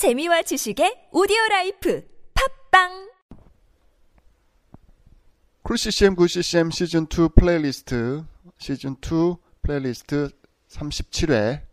재미와 지식의 오디오 Life 팟빵 Cool CCM 9 CCM 시즌 2 플레이리스트 시즌 2 플레이리스트 37회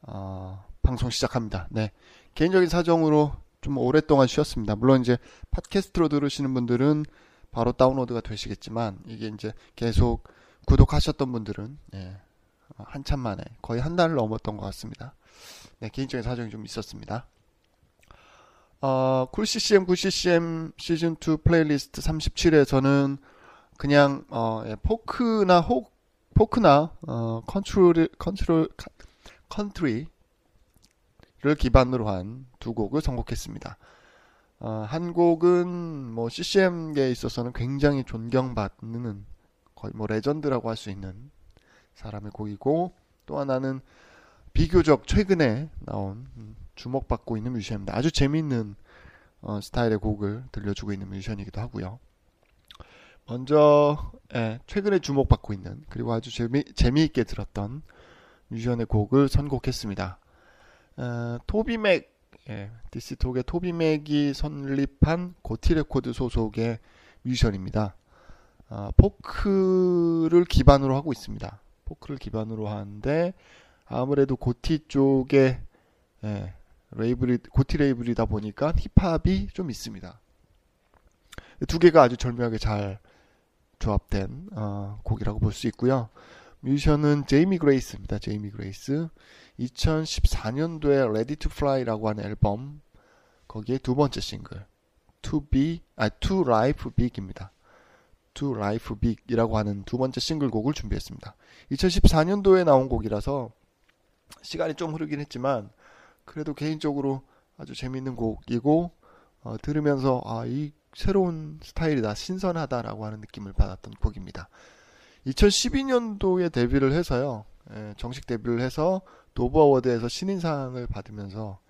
어, 방송 시작합니다. 네. 개인적인 사정으로 좀 오랫동안 쉬었습니다. 물론 이제 팟캐스트로 들으시는 분들은 바로 다운로드가 되시겠지만 이게 이제 계속 구독하셨던 분들은 예, 한참 만에 거의 한 달을 넘었던 것 같습니다. 네, 개인적인 사정이 좀 있었습니다. 어, Cool CCM 9 CCM 시즌 2 플레이리스트 37에서는 그냥 어, 예, 포크나 호, 포크나 어, 컨트롤 컨트롤 컨트리를 기반으로 한 두 곡을 선곡했습니다. 어, 한 곡은 뭐 CCM에 있어서는 굉장히 존경받는 거의 뭐 레전드라고 할 수 있는 사람의 곡이고 또 하나는 비교적 최근에 나온 음, 주목받고 있는 뮤지션입니다. 아주 재미있는 어, 스타일의 곡을 들려주고 있는 뮤지션이기도 하고요. 먼저 예, 최근에 주목받고 있는 그리고 아주 재미, 재미있게 들었던 뮤지션의 곡을 선곡했습니다. 어, TobyMac 예, DC Talk의 TobyMac이 설립한 Gotee 레코드 소속의 뮤지션입니다. 어, 포크를 기반으로 하고 있습니다. 포크를 기반으로 하는데 아무래도 Gotee 쪽에 예, 레이블이 Gotee 레이블이다 보니까 힙합이 좀 있습니다. 두 개가 아주 절묘하게 잘 조합된 어, 곡이라고 볼 수 있고요. 뮤지션은 Jamie Grace입니다. Jamie Grace. 2014년도에 Ready to Fly라고 하는 앨범 거기에 두 번째 싱글 To Be 아 To Life Big입니다. To Life Big이라고 하는 두 번째 싱글 곡을 준비했습니다. 2014년도에 나온 곡이라서 시간이 좀 흐르긴 했지만 그래도 개인적으로 아주 재밌는 곡이고 어, 들으면서 아 이 새로운 스타일이다 신선하다라고 하는 느낌을 받았던 곡입니다. 2012년도에 데뷔를 해서요 예, 정식 데뷔를 해서 Dove Award에서 신인상을 받으면서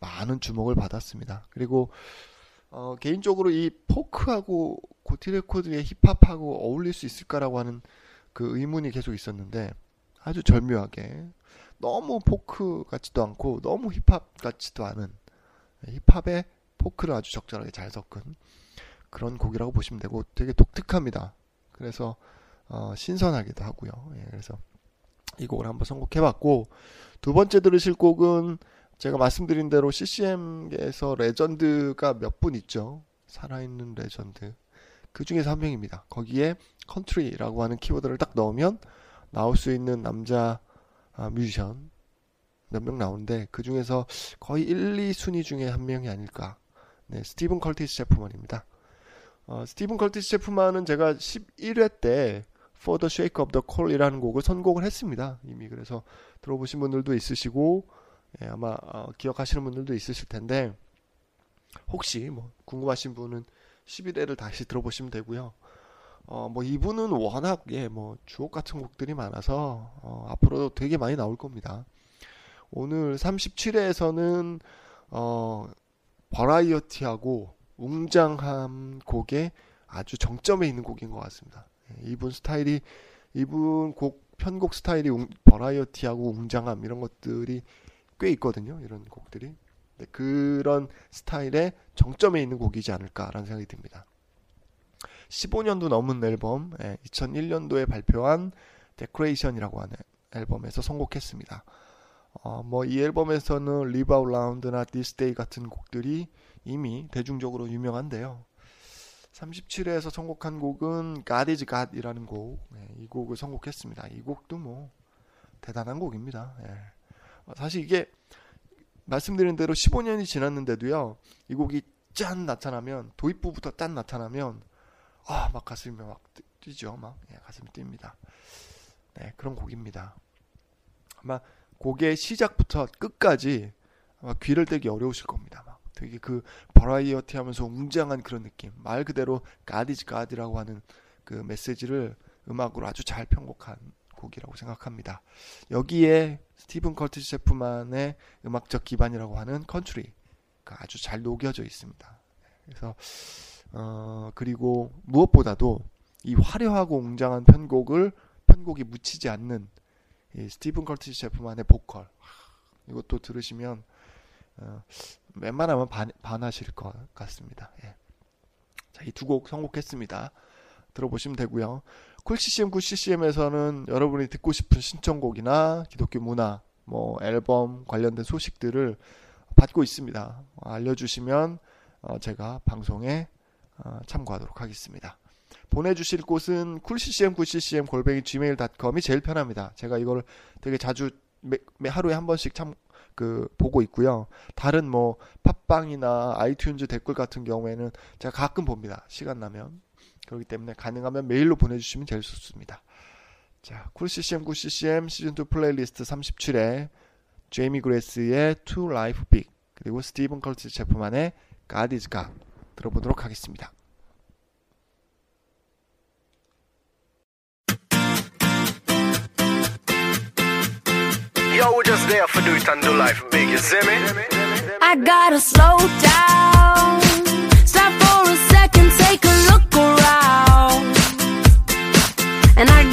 많은 주목을 받았습니다. 그리고 어, 개인적으로 이 포크하고 Gotee 레코드의 힙합하고 어울릴 수 있을까라고 하는 그 의문이 계속 있었는데 아주 절묘하게 너무 포크 같지도 않고 너무 힙합 같지도 않은 힙합에 포크를 아주 적절하게 잘 섞은 그런 곡이라고 보시면 되고 되게 독특합니다. 그래서 어, 신선하기도 하고요. 예, 그래서 이 곡을 한번 선곡해봤고 두 번째 들으실 곡은 제가 말씀드린 대로 CCM에서 레전드가 몇 분 있죠. 살아있는 레전드. 그 중에서 한 명입니다. 거기에 컨트리라고 하는 키워드를 딱 넣으면 나올 수 있는 남자 아, 뮤지션 몇 명 나오는데 그 중에서 거의 1, 2순위 중에 한 명이 아닐까. 네, Steven Curtis Chapman입니다. 어, 스티븐 컬티스 제프만은 제가 11회 때 For the Shake of the Call이라는 곡을 선곡을 했습니다. 이미 그래서 들어보신 분들도 있으시고 예, 아마 어, 기억하시는 분들도 있으실 텐데 혹시 뭐 궁금하신 분은 11회를 다시 들어보시면 되고요. 어, 뭐 이분은 워낙 예, 뭐 주옥 같은 곡들이 많아서 어, 앞으로도 되게 많이 나올 겁니다. 오늘 37회에서는 어, 버라이어티하고 웅장한 곡에 아주 정점에 있는 곡인 것 같습니다. 예, 이분 스타일이 이분 곡 편곡 스타일이 웅, 버라이어티하고 웅장함 이런 것들이 꽤 있거든요. 이런 곡들이 네, 그런 스타일의 정점에 있는 곡이지 않을까라는 생각이 듭니다. 15년도 넘은 앨범, 예, 2001년도에 발표한 Declaration이라고 하는 앨범에서 선곡했습니다. 어, 뭐 이 앨범에서는 Live Out Loud나 This Day 같은 곡들이 이미 대중적으로 유명한데요. 37회에서 선곡한 곡은 God is God이라는 곡, 예, 이 곡을 선곡했습니다. 이 곡도 뭐 대단한 곡입니다. 예. 어, 사실 이게 말씀드린 대로 15년이 지났는데도요, 이 곡이 짠 나타나면 도입부부터 짠 나타나면 아, 막 가슴이 막 뛰죠. 막 예, 가슴이 뜁니다. 네, 그런 곡입니다. 아마 곡의 시작부터 끝까지 아마 귀를 떼기 어려우실 겁니다. 막 되게 그 버라이어티 하면서 웅장한 그런 느낌. 말 그대로 is God이라고 하는 그 메시지를 음악으로 아주 잘 편곡한 곡이라고 생각합니다. 여기에 스티븐 커티스 채프만의 음악적 기반이라고 하는 컨트리가 아주 잘 녹여져 있습니다. 그래서 어, 그리고 무엇보다도 이 화려하고 웅장한 편곡을 편곡이 묻히지 않는 이 스티븐 커티스 채프만의 보컬 이것도 들으시면 어, 웬만하면 반, 반하실 것 같습니다. 예. 자, 이 두 곡 선곡했습니다. 들어보시면 되고요. 쿨CCM, 쿨CCM에서는 여러분이 듣고 싶은 신청곡이나 기독교 문화, 뭐 앨범 관련된 소식들을 받고 있습니다. 알려주시면 어, 제가 방송에 어, 참고하도록 하겠습니다. 보내주실 곳은 쿨ccm, 쿨ccm 골뱅이 gmail.com이 제일 편합니다. 제가 이걸 되게 자주 매, 매 하루에 한 번씩 참 그 보고 있고요. 다른 뭐 팟빵이나 아이튠즈 댓글 같은 경우에는 제가 가끔 봅니다. 시간 나면. 그렇기 때문에 가능하면 메일로 보내주시면 제일 좋습니다. 자, 쿨CCM, 쿨CCM 시즌 2 플레이리스트 37회 제이미 그레스의 To Life Big 그리고 스티븐 컬츠 제프만의 God is God 들어보도록 하겠습니다. Yo, we're just there for do it and do life big, you see me? I gotta slow down. Stop for a second, take a look around. And I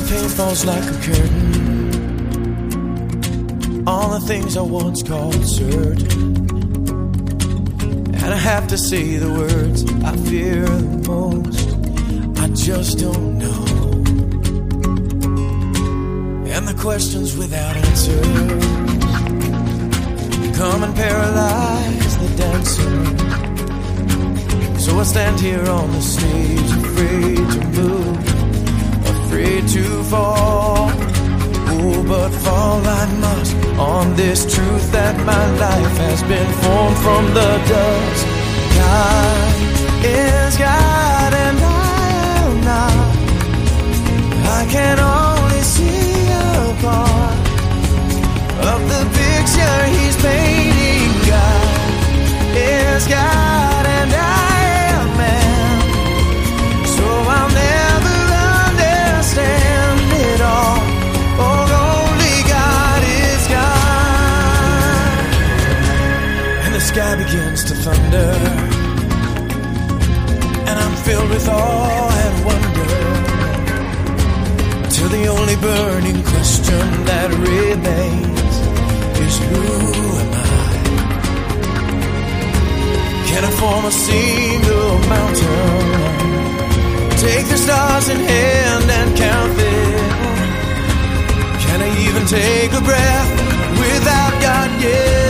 the pain falls like a curtain. All the things I once called certain. And I have to say the words I fear the most. I just don't know. And the questions without answer come and paralyze the dancer. So I stand here on the stage, afraid to move afraid to fall. Oh, but fall I must on this truth that my life has been formed from the dust. God is God and I am not. I can only see a part of the with awe and wonder. Till the only burning question that remains is who am I? Can I form a single mountain? Take the stars in hand and count them. Can I even take a breath without God? Yeah.